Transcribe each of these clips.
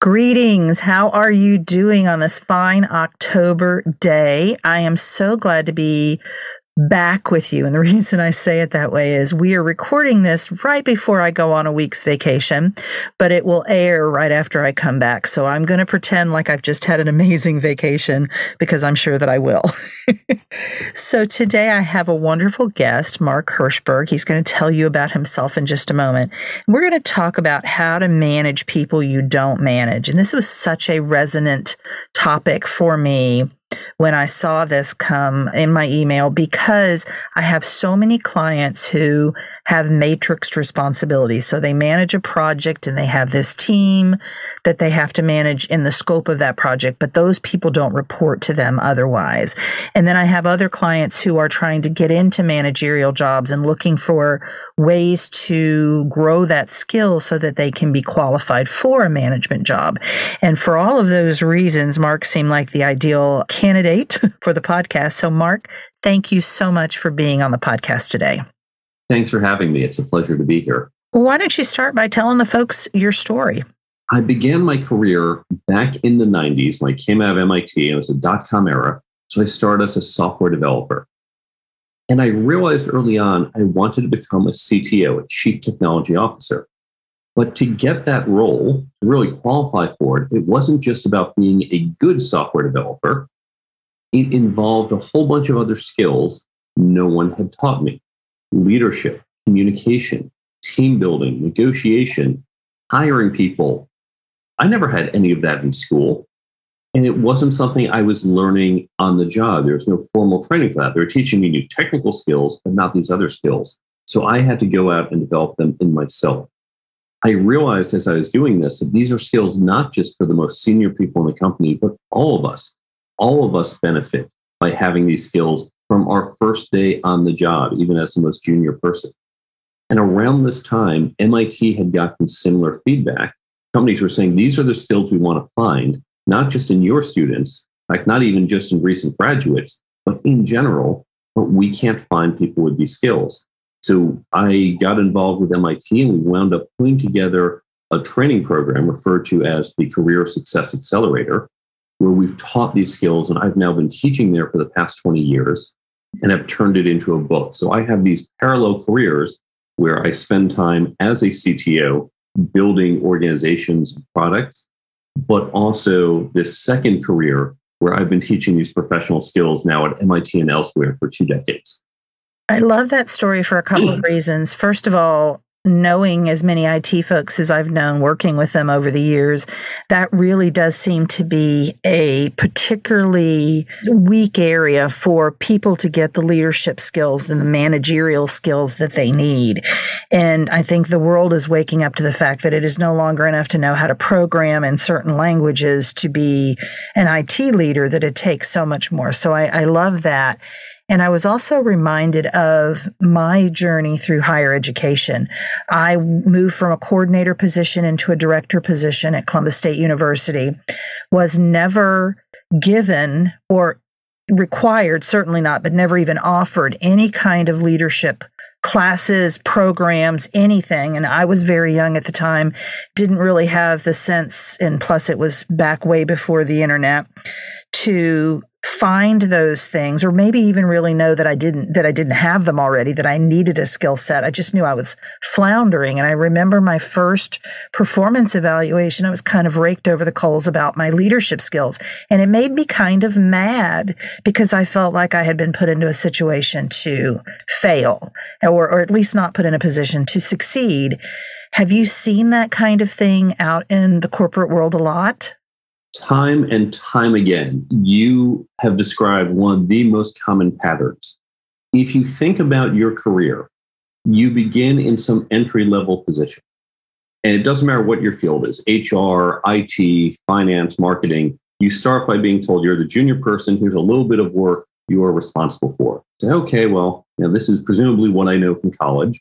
Greetings. How are you doing on this fine October day? I am so glad to be back with you. And the reason I say it that way is we are recording this right before I go on a week's vacation, but it will air right after I come back. So I'm going to pretend like I've just had an amazing vacation because I'm sure that I will. so today I have a wonderful guest, Mark Herschberg. He's going to tell you about himself in just a moment. We're going to talk about how to manage people you don't manage. And this was such a resonant topic for me when I saw this come in my email because I have so many clients who have matrixed responsibilities. So they manage a project and they have this team that they have to manage in the scope of that project, but those people don't report to them otherwise. And then I have other clients who are trying to get into managerial jobs and looking for ways to grow that skill so that they can be qualified for a management job. And for all of those reasons, Mark seemed like the ideal candidate for the podcast. So, Mark, thank you so much for being on the podcast today. Thanks for having me. It's a pleasure to be here. Why don't you start by telling the folks your story? I began my career back in the 90s when I came out of MIT. It was a dot com era. So I started as a software developer. And I realized early on I wanted to become a CTO, a chief technology officer. But to get that role, to really qualify for it, it wasn't just about being a good software developer it involved a whole bunch of other skills no one had taught me leadership, communication, team building, negotiation, hiring people. I never had any of that in school. And it wasn't something I was learning on the job. There was no formal training for that. They were teaching me new technical skills, but not these other skills. So I had to go out and develop them in myself. I realized as I was doing this that these are skills not just for the most senior people in the company, but all of us all of us benefit by having these skills from our first day on the job, even as the most junior person. And around this time, MIT had gotten similar feedback. Companies were saying these are the skills we want to find, not just in your students, like not even just in recent graduates, but in general. But we can't find people with these skills. So I got involved with MIT and we wound up putting together a training program referred to as the Career Success Accelerator, where we've taught these skills. And I've now been teaching there for the past 20 years and have turned it into a book. So I have these parallel careers where I spend time as a CTO building organizations and products, but also this second career where I've been teaching these professional skills now at MIT and elsewhere for two decades. I love that story for a couple of reasons. First of all, knowing as many IT folks as I've known working with them over the years, that really does seem to be a particularly weak area for people to get the leadership skills and the managerial skills that they need. And I think the world is waking up to the fact that it is no longer enough to know how to program in certain languages to be an IT leader, that it takes so much more. So I, I love that. And I was also reminded of my journey through higher education. I moved from a coordinator position into a director position at Columbus State University, was never given or required, certainly not, but never even offered any kind of leadership classes, programs, anything. And I was very young at the time, didn't really have the sense, and plus it was back way before the internet, to find those things or maybe even really know that I didn't that I didn't have them already that I needed a skill set. I just knew I was floundering and I remember my first performance evaluation I was kind of raked over the coals about my leadership skills and it made me kind of mad because I felt like I had been put into a situation to fail or or at least not put in a position to succeed. Have you seen that kind of thing out in the corporate world a lot? Time and time again, you have described one of the most common patterns. If you think about your career, you begin in some entry level position. And it doesn't matter what your field is HR, IT, finance, marketing. You start by being told you're the junior person, here's a little bit of work you are responsible for. Say, okay, well, you know, this is presumably what I know from college.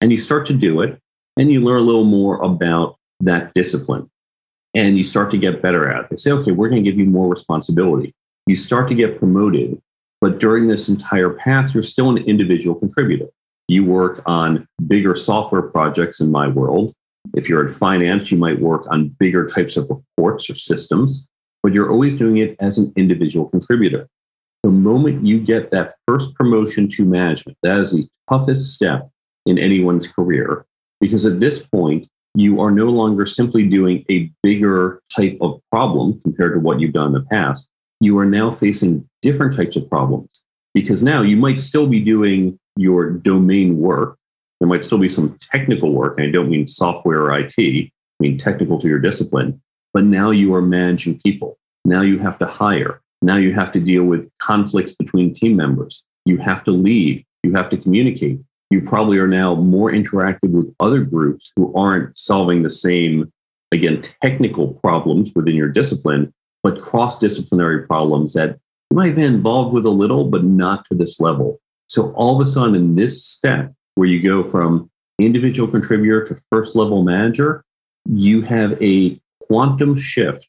And you start to do it, and you learn a little more about that discipline and you start to get better at it. They say, okay, we're going to give you more responsibility. You start to get promoted, but during this entire path, you're still an individual contributor. You work on bigger software projects in my world. If you're in finance, you might work on bigger types of reports or systems, but you're always doing it as an individual contributor. The moment you get that first promotion to management, that is the toughest step in anyone's career, because at this point, you are no longer simply doing a bigger type of problem compared to what you've done in the past. You are now facing different types of problems because now you might still be doing your domain work. There might still be some technical work. And I don't mean software or IT, I mean technical to your discipline. But now you are managing people. Now you have to hire. Now you have to deal with conflicts between team members. You have to lead. You have to communicate you probably are now more interactive with other groups who aren't solving the same, again, technical problems within your discipline, but cross disciplinary problems that you might have been involved with a little, but not to this level. So all of a sudden, in this step where you go from individual contributor to first level manager, you have a quantum shift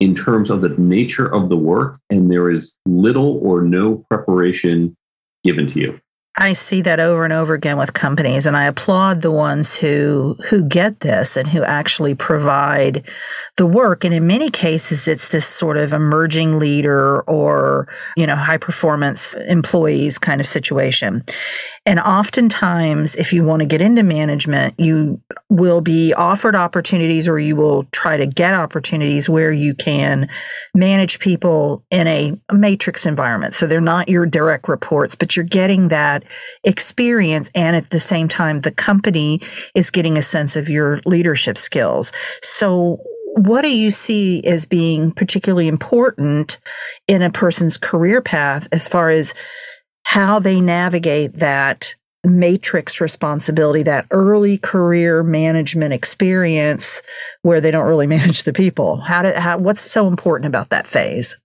in terms of the nature of the work, and there is little or no preparation given to you. I see that over and over again with companies and I applaud the ones who who get this and who actually provide the work and in many cases it's this sort of emerging leader or you know high performance employees kind of situation. And oftentimes, if you want to get into management, you will be offered opportunities or you will try to get opportunities where you can manage people in a matrix environment. So they're not your direct reports, but you're getting that experience. And at the same time, the company is getting a sense of your leadership skills. So what do you see as being particularly important in a person's career path as far as how they navigate that matrix responsibility, that early career management experience where they don't really manage the people. How did how what's so important about that phase?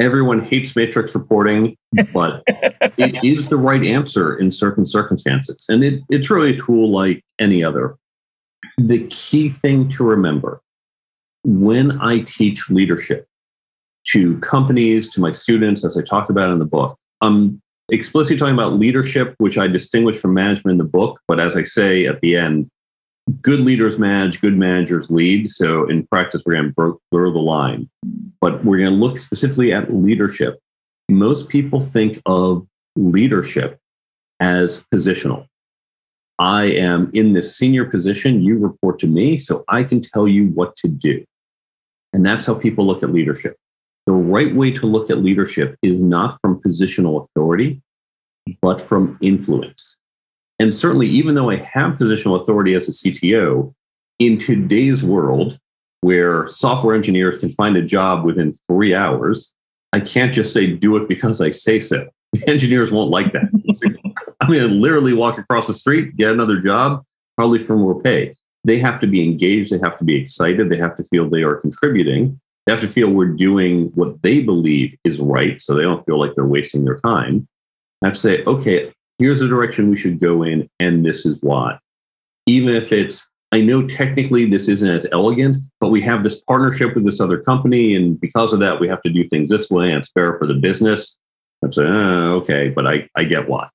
Everyone hates matrix reporting, but it is the right answer in certain circumstances. And it, it's really a tool like any other. The key thing to remember when I teach leadership to companies, to my students, as I talk about in the book, I'm explicitly talking about leadership, which I distinguish from management in the book. But as I say at the end, good leaders manage, good managers lead. So in practice, we're going to blur the line. But we're going to look specifically at leadership. Most people think of leadership as positional. I am in this senior position, you report to me, so I can tell you what to do. And that's how people look at leadership the right way to look at leadership is not from positional authority, but from influence. And certainly, even though I have positional authority as a CTO, in today's world where software engineers can find a job within three hours, I can't just say, do it because I say so. engineers won't like that. I mean, literally walk across the street, get another job, probably for more pay. They have to be engaged, they have to be excited, they have to feel they are contributing. They have to feel we're doing what they believe is right so they don't feel like they're wasting their time. I have to say, okay, here's the direction we should go in, and this is why. Even if it's, I know technically this isn't as elegant, but we have this partnership with this other company, and because of that, we have to do things this way, and it's better for the business. I'm saying, oh, okay, but I, I get why.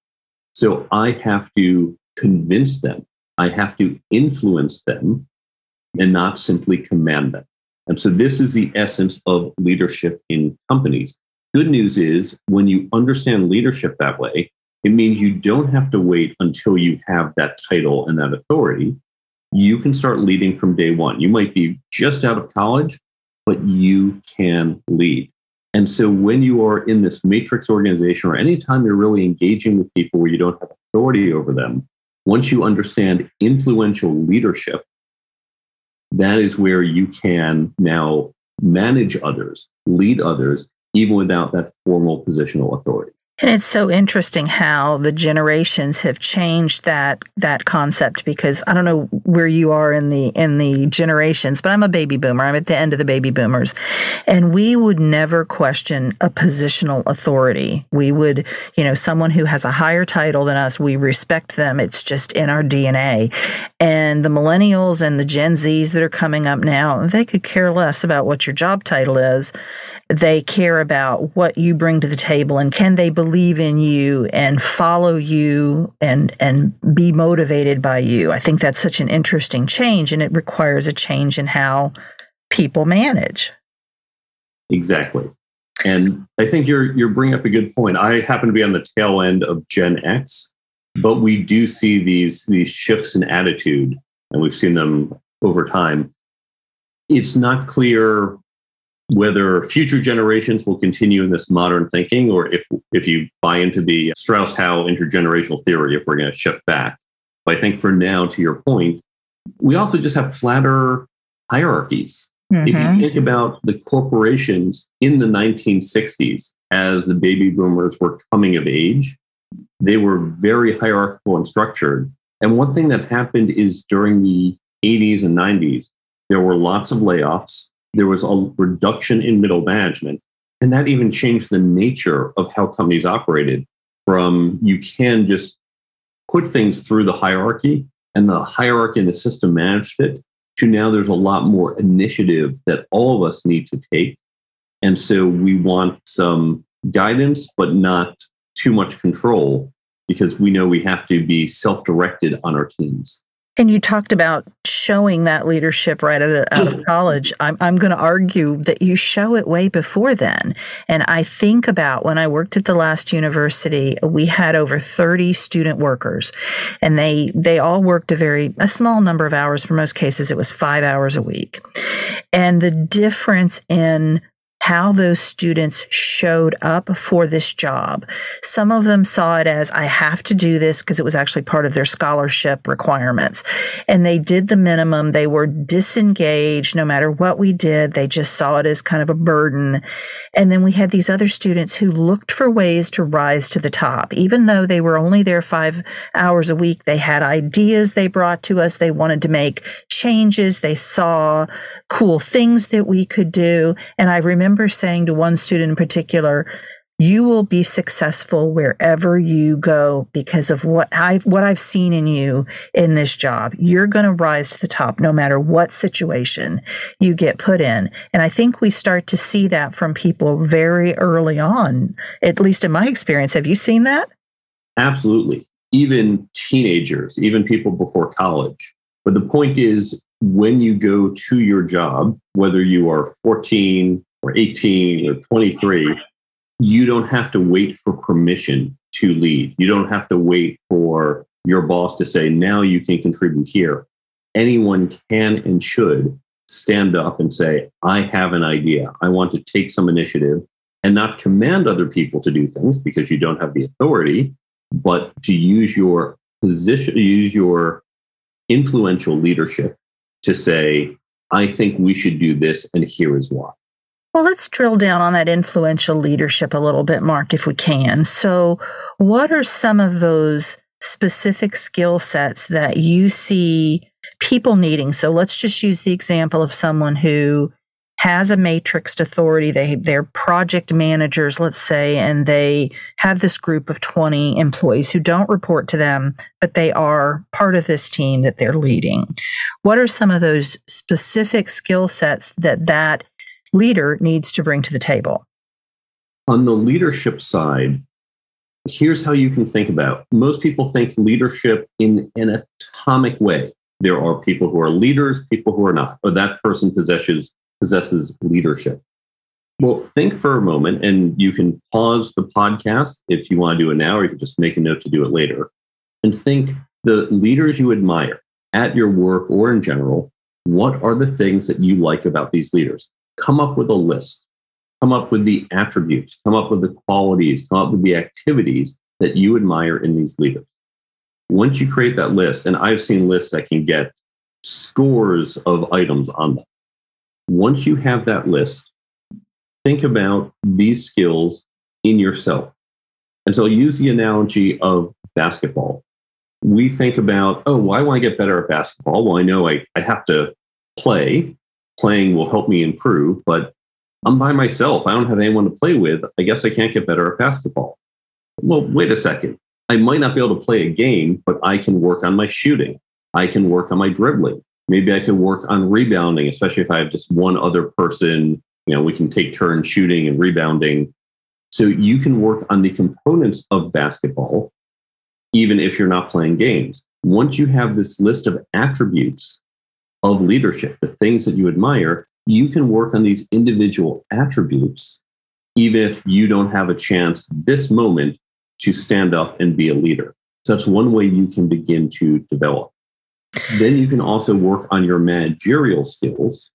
So I have to convince them, I have to influence them, and not simply command them. And so this is the essence of leadership in companies. Good news is when you understand leadership that way, it means you don't have to wait until you have that title and that authority. You can start leading from day one. You might be just out of college, but you can lead. And so when you are in this matrix organization or anytime you're really engaging with people where you don't have authority over them, once you understand influential leadership, that is where you can now manage others, lead others, even without that formal positional authority. And it's so interesting how the generations have changed that that concept because I don't know where you are in the in the generations, but I'm a baby boomer. I'm at the end of the baby boomers. And we would never question a positional authority. We would, you know, someone who has a higher title than us, we respect them. It's just in our DNA. And the millennials and the Gen Zs that are coming up now, they could care less about what your job title is. They care about what you bring to the table and can they believe in you and follow you and and be motivated by you. I think that's such an interesting change and it requires a change in how people manage. Exactly. And I think you're you're bringing up a good point. I happen to be on the tail end of Gen X, but we do see these these shifts in attitude, and we've seen them over time. It's not clear whether future generations will continue in this modern thinking or if if you buy into the Strauss-Howe intergenerational theory if we're going to shift back. But I think for now to your point, we also just have flatter hierarchies. Mm-hmm. If you mm-hmm. think about the corporations in the 1960s as the baby boomers were coming of age, they were very hierarchical and structured. And one thing that happened is during the 80s and 90s, there were lots of layoffs there was a reduction in middle management. And that even changed the nature of how companies operated from you can just put things through the hierarchy and the hierarchy and the system managed it to now there's a lot more initiative that all of us need to take. And so we want some guidance, but not too much control because we know we have to be self directed on our teams. And you talked about showing that leadership right out of, college. I'm, I'm going to argue that you show it way before then. And I think about when I worked at the last university, we had over 30 student workers and they, they all worked a very, a small number of hours. For most cases, it was five hours a week. And the difference in how those students showed up for this job. Some of them saw it as, I have to do this because it was actually part of their scholarship requirements. And they did the minimum. They were disengaged no matter what we did. They just saw it as kind of a burden. And then we had these other students who looked for ways to rise to the top. Even though they were only there five hours a week, they had ideas they brought to us. They wanted to make changes. They saw cool things that we could do. And I remember saying to one student in particular, you will be successful wherever you go because of what I what I've seen in you in this job. You're going to rise to the top no matter what situation you get put in. And I think we start to see that from people very early on. At least in my experience, have you seen that? Absolutely. Even teenagers, even people before college. But the point is when you go to your job, whether you are 14 or 18 or 23, you don't have to wait for permission to lead. You don't have to wait for your boss to say, now you can contribute here. Anyone can and should stand up and say, I have an idea. I want to take some initiative and not command other people to do things because you don't have the authority, but to use your position, use your influential leadership to say, I think we should do this, and here is why. Well, let's drill down on that influential leadership a little bit, Mark, if we can. So, what are some of those specific skill sets that you see people needing? So, let's just use the example of someone who has a matrixed authority. They they're project managers, let's say, and they have this group of 20 employees who don't report to them, but they are part of this team that they're leading. What are some of those specific skill sets that that leader needs to bring to the table? On the leadership side, here's how you can think about. Most people think leadership in an atomic way. There are people who are leaders, people who are not, or that person possesses possesses leadership. Well, think for a moment, and you can pause the podcast if you want to do it now, or you can just make a note to do it later. And think the leaders you admire at your work or in general, what are the things that you like about these leaders? Come up with a list. Come up with the attributes, come up with the qualities, come up with the activities that you admire in these leaders. Once you create that list, and I've seen lists that can get scores of items on them. Once you have that list, think about these skills in yourself. And so I'll use the analogy of basketball. We think about, oh, why want I get better at basketball? Well, I know I, I have to play. Playing will help me improve, but I'm by myself. I don't have anyone to play with. I guess I can't get better at basketball. Well, wait a second. I might not be able to play a game, but I can work on my shooting. I can work on my dribbling. Maybe I can work on rebounding, especially if I have just one other person you know, we can take turns shooting and rebounding. So you can work on the components of basketball, even if you're not playing games. Once you have this list of attributes of leadership, the things that you admire, you can work on these individual attributes, even if you don't have a chance this moment to stand up and be a leader. So that's one way you can begin to develop. Then you can also work on your managerial skills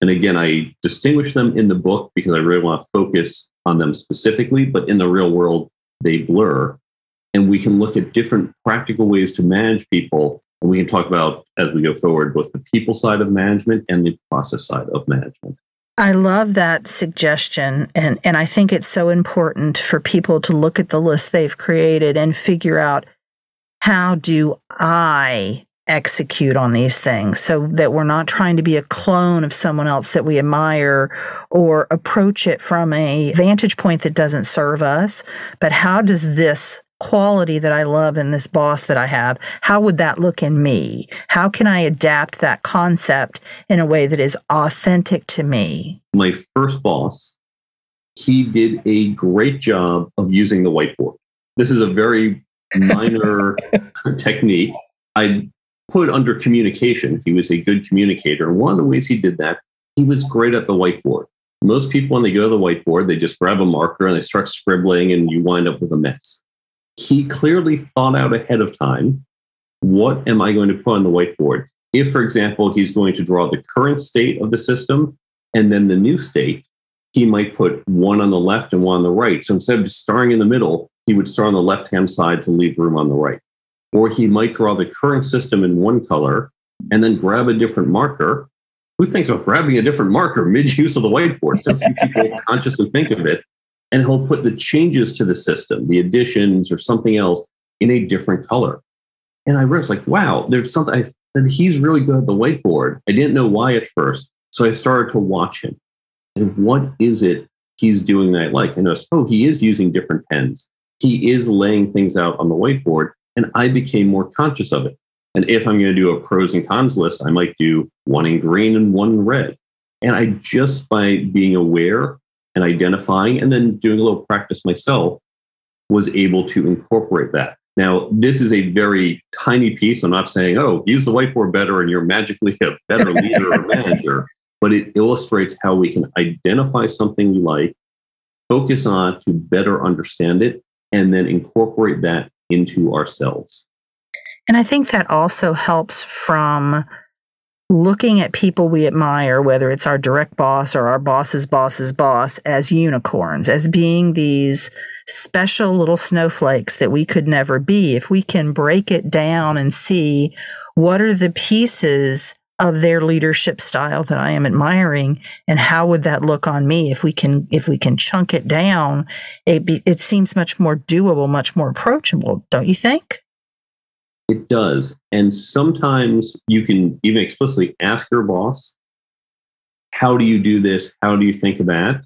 and again, I distinguish them in the book because I really want to focus on them specifically, but in the real world, they blur. And we can look at different practical ways to manage people. We can talk about as we go forward both the people side of management and the process side of management. I love that suggestion. And, and I think it's so important for people to look at the list they've created and figure out how do I execute on these things so that we're not trying to be a clone of someone else that we admire or approach it from a vantage point that doesn't serve us. But how does this quality that I love in this boss that I have, how would that look in me? How can I adapt that concept in a way that is authentic to me? My first boss, he did a great job of using the whiteboard. This is a very minor technique. I put under communication. He was a good communicator. And one of the ways he did that, he was great at the whiteboard. Most people, when they go to the whiteboard, they just grab a marker and they start scribbling, and you wind up with a mess. He clearly thought out ahead of time what am I going to put on the whiteboard? If, for example, he's going to draw the current state of the system and then the new state, he might put one on the left and one on the right. So instead of just starting in the middle, he would start on the left hand side to leave room on the right or he might draw the current system in one color and then grab a different marker. Who thinks of grabbing a different marker mid use of the whiteboard? So few people consciously think of it. And he'll put the changes to the system, the additions or something else in a different color. And I realized, like, wow, there's something I said he's really good at the whiteboard. I didn't know why at first. So I started to watch him. And what is it he's doing that I like? And I noticed, oh, he is using different pens. He is laying things out on the whiteboard and I became more conscious of it. And if I'm going to do a pros and cons list, I might do one in green and one in red. And I just by being aware and identifying and then doing a little practice myself was able to incorporate that. Now, this is a very tiny piece. I'm not saying, oh, use the whiteboard better and you're magically a better leader or manager, but it illustrates how we can identify something we like, focus on to better understand it, and then incorporate that into ourselves. And I think that also helps from looking at people we admire, whether it's our direct boss or our boss's boss's boss, as unicorns, as being these special little snowflakes that we could never be. If we can break it down and see what are the pieces of their leadership style that I am admiring and how would that look on me if we can if we can chunk it down it be, it seems much more doable much more approachable don't you think it does. And sometimes you can even explicitly ask your boss how do you do this? How do you think of that?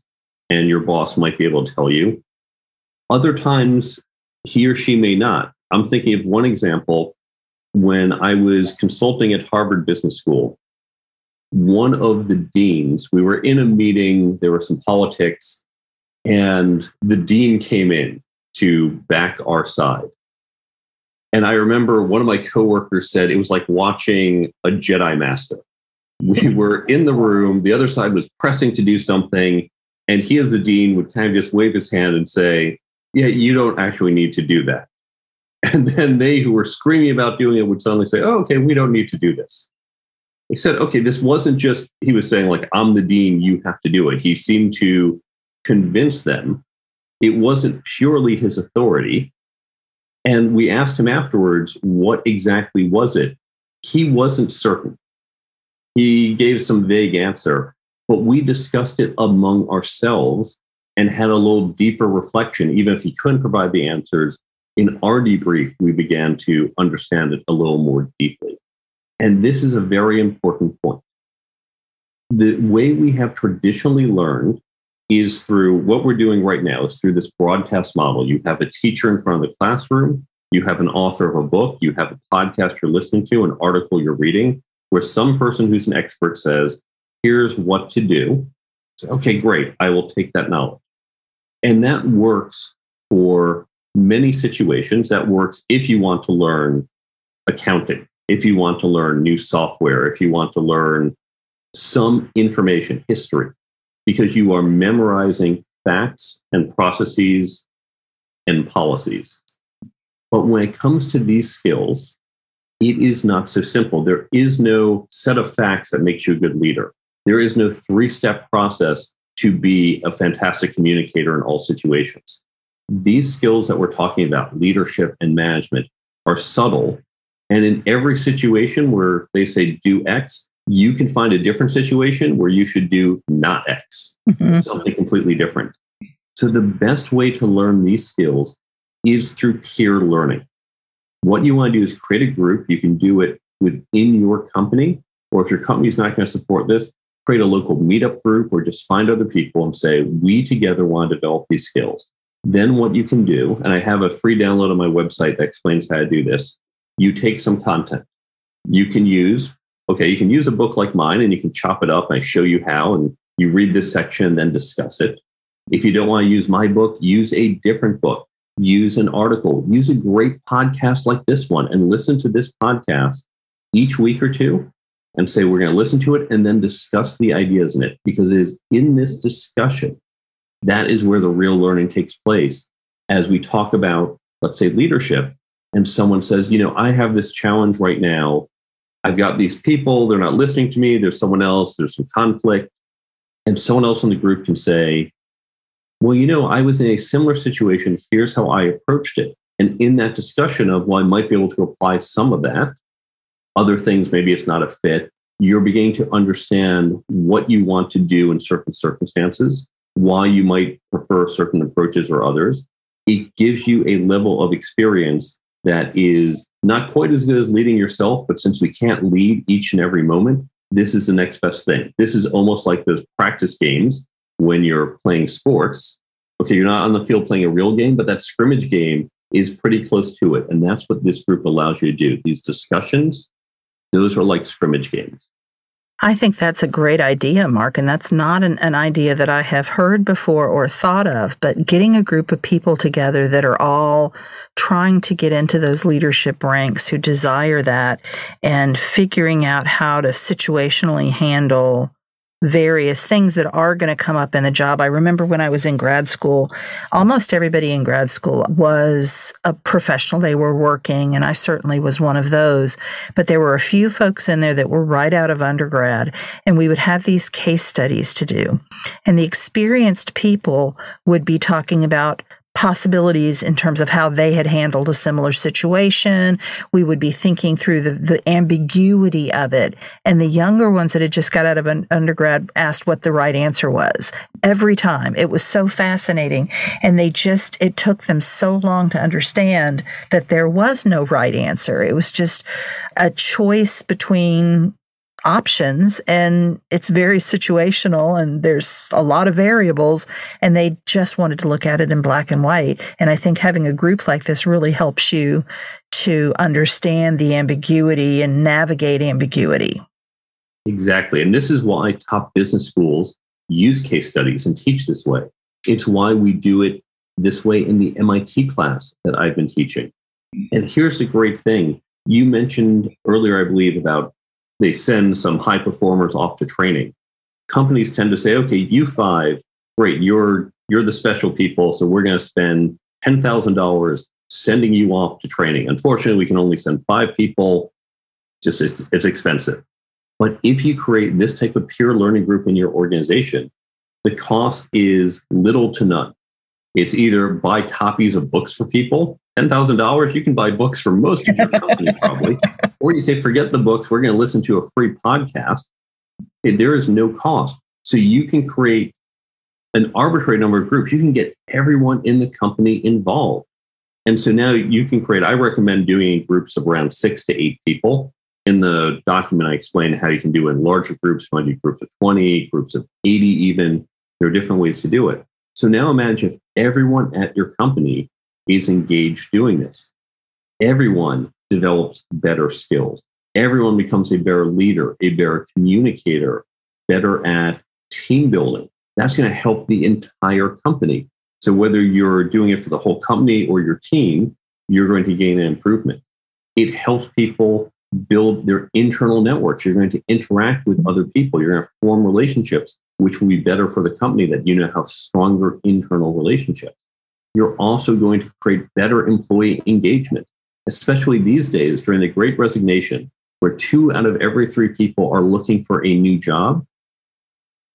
And your boss might be able to tell you. Other times he or she may not. I'm thinking of one example. When I was consulting at Harvard Business School, one of the deans, we were in a meeting, there was some politics, and the dean came in to back our side. And I remember one of my coworkers said it was like watching a Jedi Master. We were in the room, the other side was pressing to do something, And he, as a dean, would kind of just wave his hand and say, Yeah, you don't actually need to do that. And then they who were screaming about doing it would suddenly say, Oh, okay, we don't need to do this. He said, Okay, this wasn't just, he was saying, like, I'm the dean, you have to do it. He seemed to convince them it wasn't purely his authority. And we asked him afterwards, What exactly was it? He wasn't certain. He gave some vague answer, but we discussed it among ourselves and had a little deeper reflection, even if he couldn't provide the answers. In our debrief, we began to understand it a little more deeply. And this is a very important point. The way we have traditionally learned is through what we're doing right now is through this broadcast model. You have a teacher in front of the classroom, you have an author of a book, you have a podcast you're listening to, an article you're reading, where some person who's an expert says, here's what to do. So, okay, great. I will take that knowledge. And that works for many situations. That works if you want to learn accounting, if you want to learn new software, if you want to learn some information, history, because you are memorizing facts and processes and policies. But when it comes to these skills, it is not so simple. There is no set of facts that makes you a good leader. There is no three step process to be a fantastic communicator in all situations. These skills that we're talking about, leadership and management, are subtle. And in every situation where they say do X, you can find a different situation where you should do not X, mm-hmm. something completely different. So, the best way to learn these skills is through peer learning. What you want to do is create a group. You can do it within your company, or if your company is not going to support this, create a local meetup group or just find other people and say, we together want to develop these skills. Then, what you can do, and I have a free download on my website that explains how to do this, you take some content. You can use okay, you can use a book like mine and you can chop it up. I show you how, and you read this section and then discuss it. If you don't want to use my book, use a different book, use an article, use a great podcast like this one, and listen to this podcast each week or two and say, we're going to listen to it and then discuss the ideas in it because it is in this discussion that is where the real learning takes place as we talk about, let's say, leadership. And someone says, you know, I have this challenge right now I've got these people, they're not listening to me, there's someone else, there's some conflict. And someone else in the group can say, well, you know, I was in a similar situation. Here's how I approached it. And in that discussion of, well, I might be able to apply some of that, other things, maybe it's not a fit, you're beginning to understand what you want to do in certain circumstances, why you might prefer certain approaches or others. It gives you a level of experience that is not quite as good as leading yourself, but since we can't lead each and every moment, this is the next best thing. This is almost like those practice games when you're playing sports. Okay, you're not on the field playing a real game, but that scrimmage game is pretty close to it. And that's what this group allows you to do. These discussions, those are like scrimmage games. I think that's a great idea, Mark, and that's not an, an, idea that I have heard before or thought of. But getting a group of people together that are all trying to get into those leadership ranks who desire that and figuring out how to situationally handle various things that are going to come up in the job. I remember when I was in grad school, almost everybody in grad school was a professional. They were working, and I certainly was one of those. But there were a few folks in there that were right out of undergrad, and we would have these case studies to do. And the experienced people would be talking about possibilities in terms of how they had handled a similar situation. We would be thinking through the, the ambiguity of it. And the younger ones that had just got out of an undergrad asked what the right answer was every time. It was so fascinating. And they just, it took them so long to understand that there was no right answer. It was just a choice between options and it's very situational and there's a lot of variables and they just wanted to look at it in black and white. And i think having a group like this really helps you to understand the ambiguity and navigate ambiguity. Exactly. And this is why top business schools use case studies and teach this way. It's why we do it this way in the mit class that i've been teaching. And here's the great thing. You mentioned earlier i believe about they send some high performers off to training. Companies tend to say, okay, you five, great, you're you're the special people, so we're going to spend ten thousand dollars sending you off to training. Unfortunately, we can only send five people. Just it's, it's expensive. But if you create this type of peer learning group in your organization, the cost is little to none. It's either buy copies of books for people, $10,000, you can buy books for most of your company probably. Or you say, forget the books, we're going to listen to a free podcast. There is no cost. So you can create an arbitrary number of groups. You can get everyone in the company involved. And so now you can create, I recommend doing groups of around six to eight people. In the document, I explain how you can do it in larger groups. You might do groups of 20, groups of 80 even. There are different ways to do it. So now imagine if everyone at your company is engaged doing this. Everyone develops better skills. Everyone becomes a better leader, a better communicator, better at team building. That's going to help the entire company. So whether you're doing it for the whole company or your team, you're going to gain an improvement. It helps people build their internal networks. You're going to interact with other people. You're going to form relationships which will be better for the company that you now have stronger internal relationships. You're also going to create better employee engagement, especially these days during the great resignation, where two out of every three people are looking for a new job.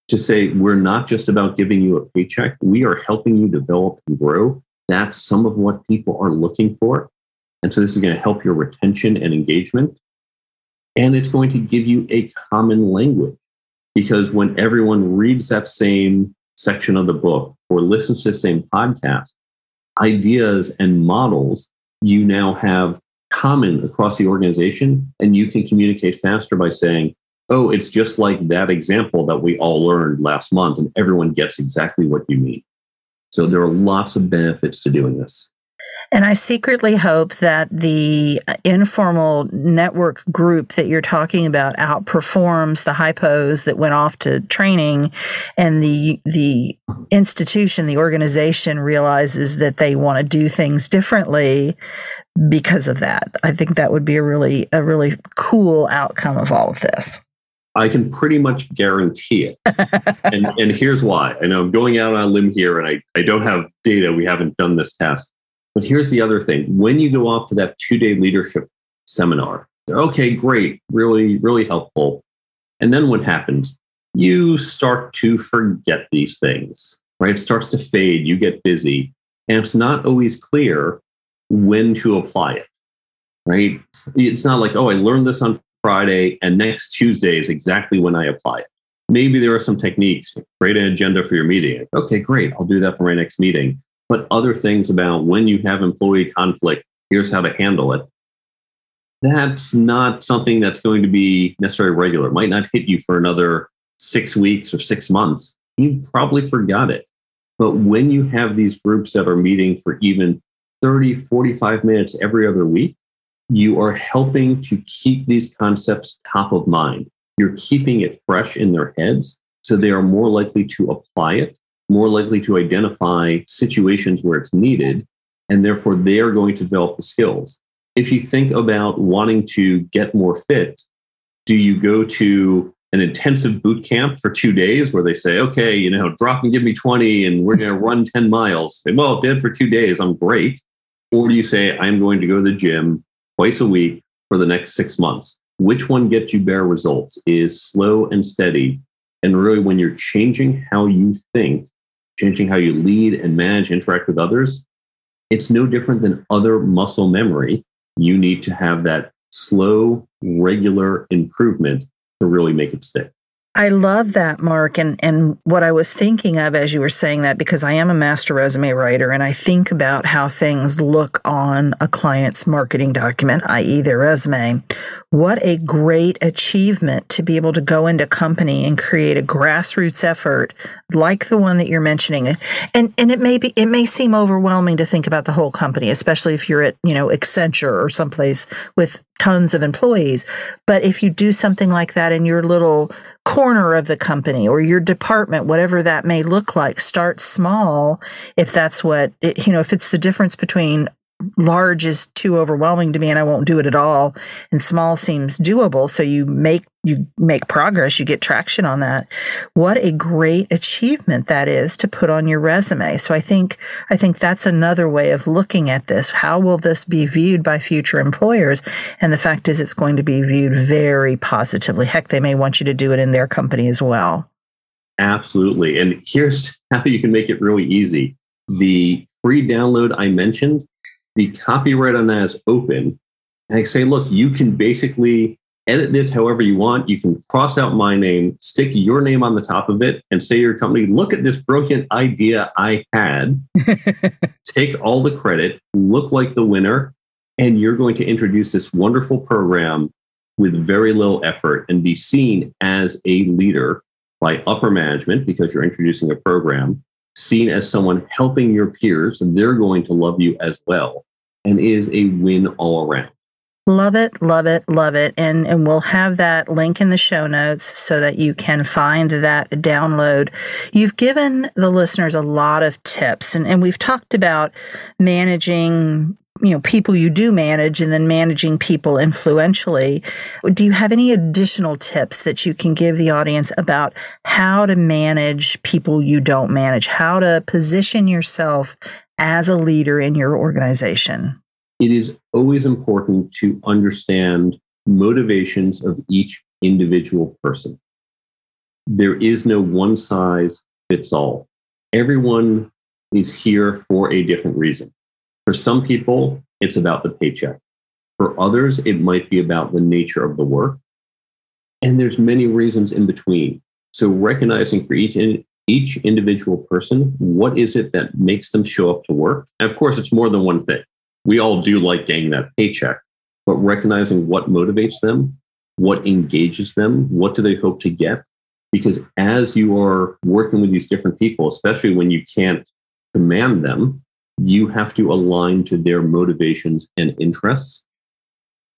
To say, we're not just about giving you a paycheck, we are helping you develop and grow. That's some of what people are looking for. And so this is going to help your retention and engagement. And it's going to give you a common language because when everyone reads that same section of the book or listens to the same podcast, ideas and models you now have common across the organization, and you can communicate faster by saying, Oh, it's just like that example that we all learned last month, and everyone gets exactly what you mean. So there are lots of benefits to doing this. And I secretly hope that the uh, informal network group that you're talking about outperforms the hypos that went off to training and the the institution, the organization realizes that they want to do things differently because of that. I think that would be a really a really cool outcome of all of this. I can pretty much guarantee it. and, and here's why. I know I'm going out on a limb here and I, I don't have data. We haven't done this test. But here's the other thing when you go off to that two day leadership seminar, okay, great, really, really helpful. And then what happens? You start to forget these things, right? It starts to fade, you get busy, and it's not always clear when to apply it, right? It's not like, oh, I learned this on Friday and next Tuesday is exactly when I apply it. Maybe there are some techniques, create an agenda for your meeting. Okay, great, I'll do that for my next meeting but other things about when you have employee conflict, here's how to handle it. That's not something that's going to be necessarily regular. It might not hit you for another six weeks or six months. You probably forgot it. But when you have these groups that are meeting for even 30, 45 minutes every other week, you are helping to keep these concepts top of mind. You're keeping it fresh in their heads so they are more likely to apply it more likely to identify situations where it's needed, and therefore they are going to develop the skills. If you think about wanting to get more fit, do you go to an intensive boot camp for two days where they say, okay, you know, drop and give me 20 and we're going to run 10 miles? Say, well, did for two days, I'm great. Or do you say, I'm going to go to the gym twice a week for the next six months? Which one gets you better results is slow and steady. And really, when you're changing how you think, changing how you lead and manage, interact with others, it's no different than other muscle memory. You need to have that slow, regular improvement to really make it stick. I love that, Mark. And, and what I was thinking of as you were saying that, because I am a master resume writer and I think about how things look on a client's marketing document, i.e., their resume. What a great achievement to be able to go into company and create a grassroots effort like the one that you're mentioning. And and it may be it may seem overwhelming to think about the whole company, especially if you're at, you know, Accenture or someplace with tons of employees. But if you do something like that in your little corner of the company or your department, whatever that may look like, start small. If that's what, it, you know, if it's the difference between large is too overwhelming to me and I won't do it at all. And small seems doable so you make you make progress you get traction on that. What a great achievement that is to put on your resume. So I think I think that's another way of looking at this. How will this be viewed by future employers? And the fact is it's going to be viewed very positively. Heck they may want you to do it in their company as well. Absolutely. And here's how you can make it really easy. The free download I mentioned the copyright on that is open. And I say, look, you can basically edit this however you want. You can cross out my name, stick your name on the top of it, and say your company, look at this brilliant idea I had. Take all the credit, look like the winner, and you're going to introduce this wonderful program with very little effort and be seen as a leader by upper management because you're introducing a program, seen as someone helping your peers, and they're going to love you as well and is a win all around. Love it, love it, love it. And and we'll have that link in the show notes so that you can find that download. You've given the listeners a lot of tips and, and we've talked about managing you know people you do manage and then managing people influentially do you have any additional tips that you can give the audience about how to manage people you don't manage how to position yourself as a leader in your organization? It is always important to understand motivations of each individual person. There is no one size fits all. Everyone is here for a different reason. For some people, it's about the paycheck. For others, it might be about the nature of the work. And there's many reasons in between. So recognizing for each each individual person, what is it that makes them show up to work? And of course, it's more than one thing. We all do like getting that paycheck, but recognizing what motivates them, what engages them, what do they hope to get? Because as you are working with these different people, especially when you can't command them, you have to align to their motivations and interests.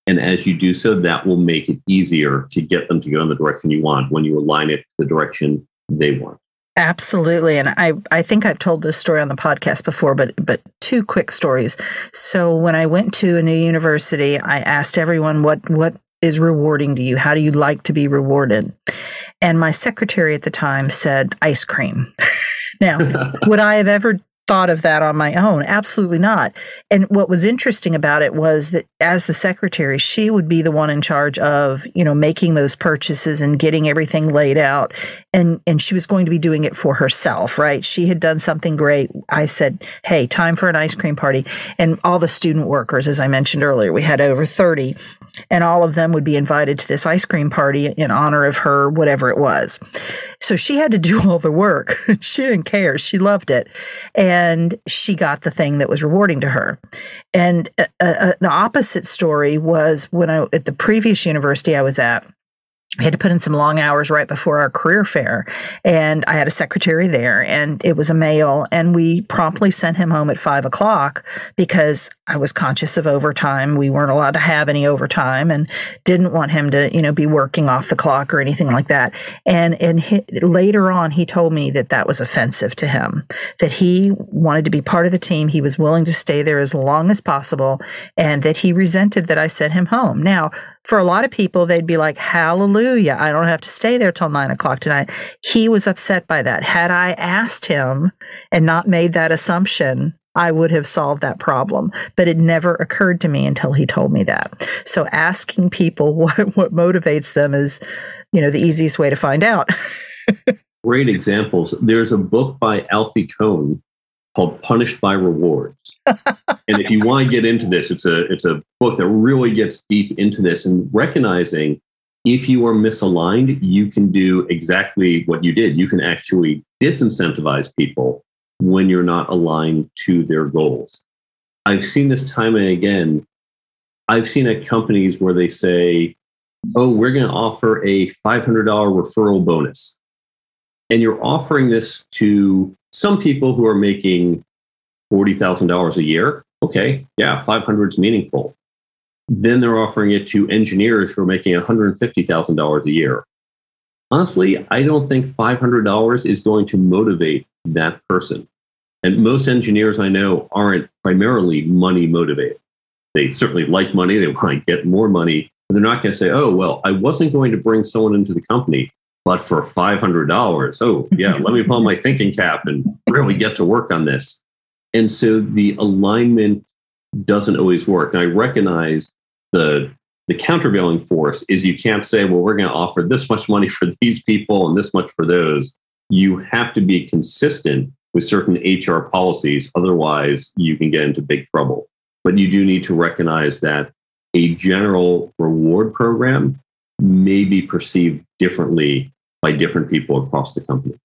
And as you do so, that will make it easier to get them to go in the direction you want when you align it to the direction they want. Absolutely. And I, I think I've told this story on the podcast before, but but two quick stories. So when I went to a new university, I asked everyone what what is rewarding to you? How do you like to be rewarded? And my secretary at the time said ice cream. now, would I have ever thought of that on my own. Absolutely not. And what was interesting about it was that as the secretary, she would be the one in charge of, you know, making those purchases and getting everything laid out. And and she was going to be doing it for herself, right? She had done something great. I said, "Hey, time for an ice cream party." And all the student workers, as I mentioned earlier, we had over 30, and all of them would be invited to this ice cream party in honor of her whatever it was. So she had to do all the work. she didn't care. She loved it. And she got the thing that was rewarding to her. And uh, uh, the opposite story was when I, at the previous university I was at, we had to put in some long hours right before our career fair and i had a secretary there and it was a male and we promptly sent him home at five o'clock because i was conscious of overtime. We weren't allowed to have any overtime and didn't want him to you know be working off the clock or anything like that. And and he, later on he told me that that was offensive to him that he wanted to be part of the team. He was willing to stay there as long as possible and that he resented that i sent him home. Now for a lot of people they'd be like hallelujah hallelujah, I don't have to stay there till nine o'clock tonight. He was upset by that. Had I asked him and not made that assumption, I would have solved that problem. But it never occurred to me until he told me that. So asking people what, what motivates them is, you know, the easiest way to find out. Great examples. There's a book by Alfie Kohn called Punished by Rewards. and if you want to get into this, it's a it's a book that really gets deep into this and recognizing if you are misaligned, you can do exactly what you did. You can actually disincentivize people when you're not aligned to their goals. I've seen this time and again. I've seen at companies where they say, oh, we're going to offer a $500 referral bonus. And you're offering this to some people who are making $40,000 a year. Okay, yeah, 500 is meaningful. Then they're offering it to engineers who are making $150,000 a year. Honestly, I don't think $500 is going to motivate that person. And most engineers I know aren't primarily money motivated. They certainly like money, they want to get more money, but they're not going to say, oh, well, I wasn't going to bring someone into the company, but for $500, oh, yeah, let me pull my thinking cap and really get to work on this. And so the alignment doesn't always work. And I recognize the the countervailing force is you can't say, well, we're going to offer this much money for these people and this much for those. You have to be consistent with certain HR policies. Otherwise, you can get into big trouble. But you do need to recognize that a general reward program may be perceived differently by different people across the company.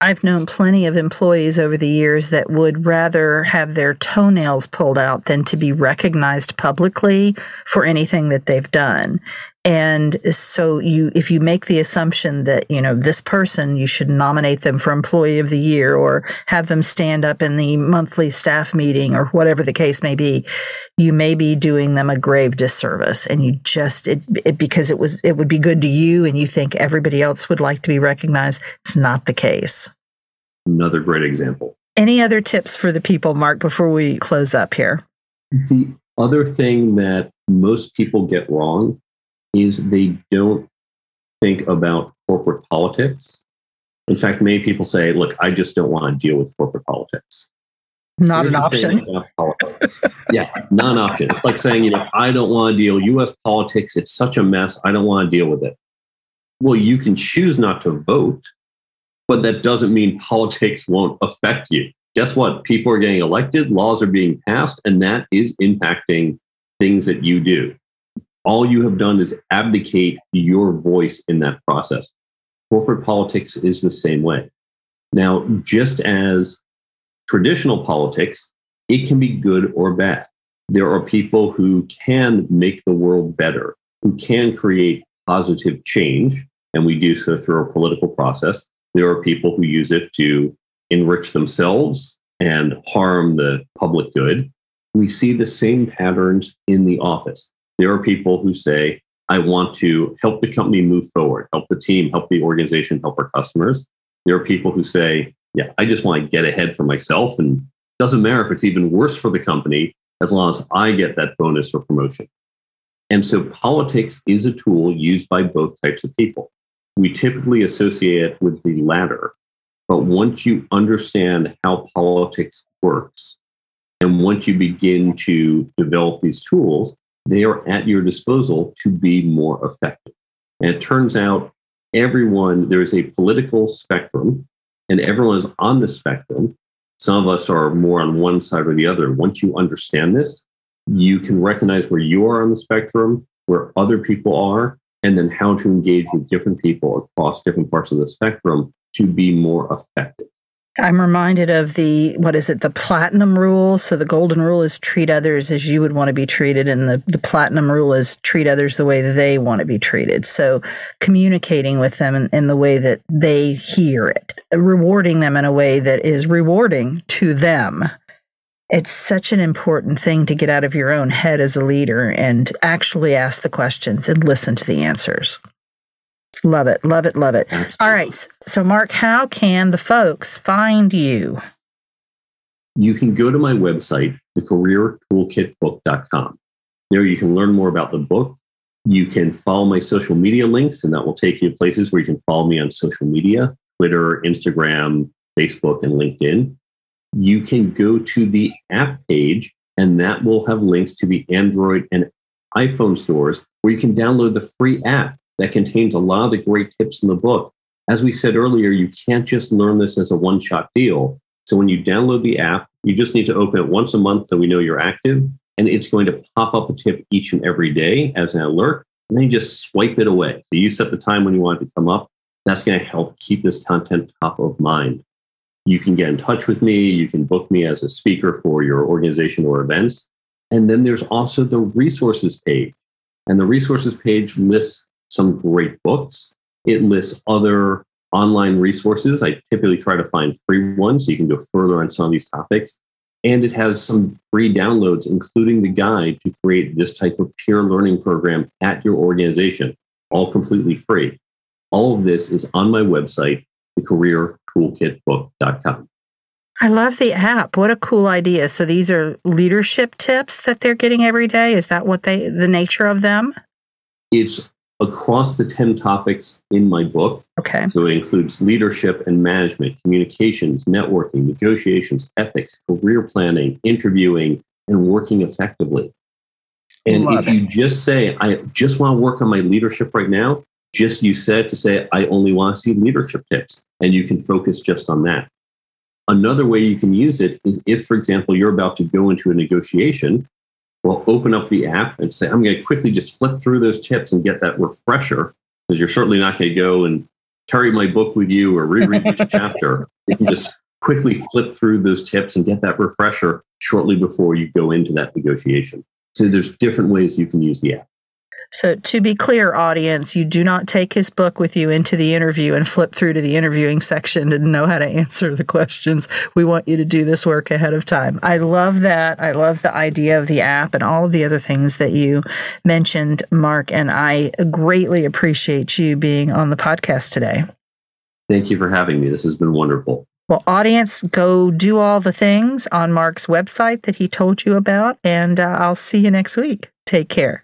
I've known plenty of employees over the years that would rather have their toenails pulled out than to be recognized publicly for anything that they've done. And so you if you make the assumption that, you know, this person you should nominate them for employee of the year or have them stand up in the monthly staff meeting or whatever the case may be, you may be doing them a grave disservice and you just it, it because it was it would be good to you and you think everybody else would like to be recognized. It's not the case. Another great example. Any other tips for the people, Mark, before we close up here? The other thing that most people get wrong is they don't think about corporate politics. In fact, many people say, look, I just don't want to deal with corporate politics. Not Here's an option. yeah, non option. It's like saying, you know, I don't want to deal US politics. It's such a mess. I don't want to deal with it. Well, you can choose not to vote, but that doesn't mean politics won't affect you. Guess what? People are getting elected, laws are being passed, and that is impacting things that you do all you have done is abdicate your voice in that process. Corporate politics is the same way. Now, just as traditional politics, it can be good or bad. There are people who can make the world better, who can create positive change, and we do so through a political process. There are people who use it to enrich themselves and harm the public good. We see the same patterns in the office. There are people who say, I want to help the company move forward, help the team, help the organization, help our customers. There are people who say, yeah, I just want to get ahead for myself. And doesn't matter if it's even worse for the company as long as I get that bonus or promotion. And so politics is a tool used by both types of people. We typically associate it with the latter. But once you understand how politics works, and once you begin to develop these tools, they are at your disposal to be more effective. And it turns out everyone, there is a political spectrum, and everyone is on the spectrum. Some of us are more on one side or the other. Once you understand this, you can recognize where you are on the spectrum, where other people are, and then how to engage with different people across different parts of the spectrum to be more effective. I'm reminded of the what is it, the platinum rule. So the golden rule is treat others as you would want to be treated, and the, the platinum rule is treat others the way they want to be treated. So communicating with them in, in the way that they hear it, rewarding them in a way that is rewarding to them. It's such an important thing to get out of your own head as a leader and actually ask the questions and listen to the answers. Love it. Love it. Love it. All right. So, Mark, how can the folks find you? You can go to my website, thecareertoolkitbook.com. There you can learn more about the book. You can follow my social media links, and that will take you to places where you can follow me on social media Twitter, Instagram, Facebook, and LinkedIn. You can go to the app page, and that will have links to the Android and iPhone stores where you can download the free app that contains a lot of the great tips in the book. As we said earlier, you can't just learn this as a one shot deal. So when you download the app, you just need to open it once a month so we know you're active. And it's going to pop up a tip each and every day as an alert. And then you just swipe it away. So you set the time when you want it to come up. That's going to help keep this content top of mind. You can get in touch with me. You can book me as a speaker for your organization or events. And then there's also the resources page. And the resources page lists some great books. It lists other online resources. I typically try to find free ones so you can go further on some of these topics. And it has some free downloads, including the guide to create this type of peer learning program at your organization, all completely free. All of this is on my website, thecareertoolkitbook.com. I love the app. What a cool idea. So these are leadership tips that they're getting every day. Is that what they the nature of them? It's across the 10 topics in my book. Okay. So it includes leadership and management, communications, networking, negotiations, ethics, career planning, interviewing, and working effectively. And Love if you just say, I just want to work on my leadership right now, just you said to say, I only want to see leadership tips, and you can focus just on that. Another way you can use it is if, for example, you're about to go into a negotiation, well, open up the app and say, I'm going to quickly just flip through those tips and get that refresher, because you're certainly not going to go and carry my book with you or reread each chapter. You can just quickly flip through those tips and get that refresher shortly before you go into that negotiation. So there's different ways you can use the app. So, to be clear, audience, you do not take his book with you into the interview and flip through to the interviewing section to know how to answer the questions. We want you to do this work ahead of time. I love that. I love the idea of the app and all of the other things that you mentioned, Mark. And I greatly appreciate you being on the podcast today. Thank you for having me. This has been wonderful. Well, audience, go do all the things on Mark's website that he told you about, and uh, I'll see you next week. Take care.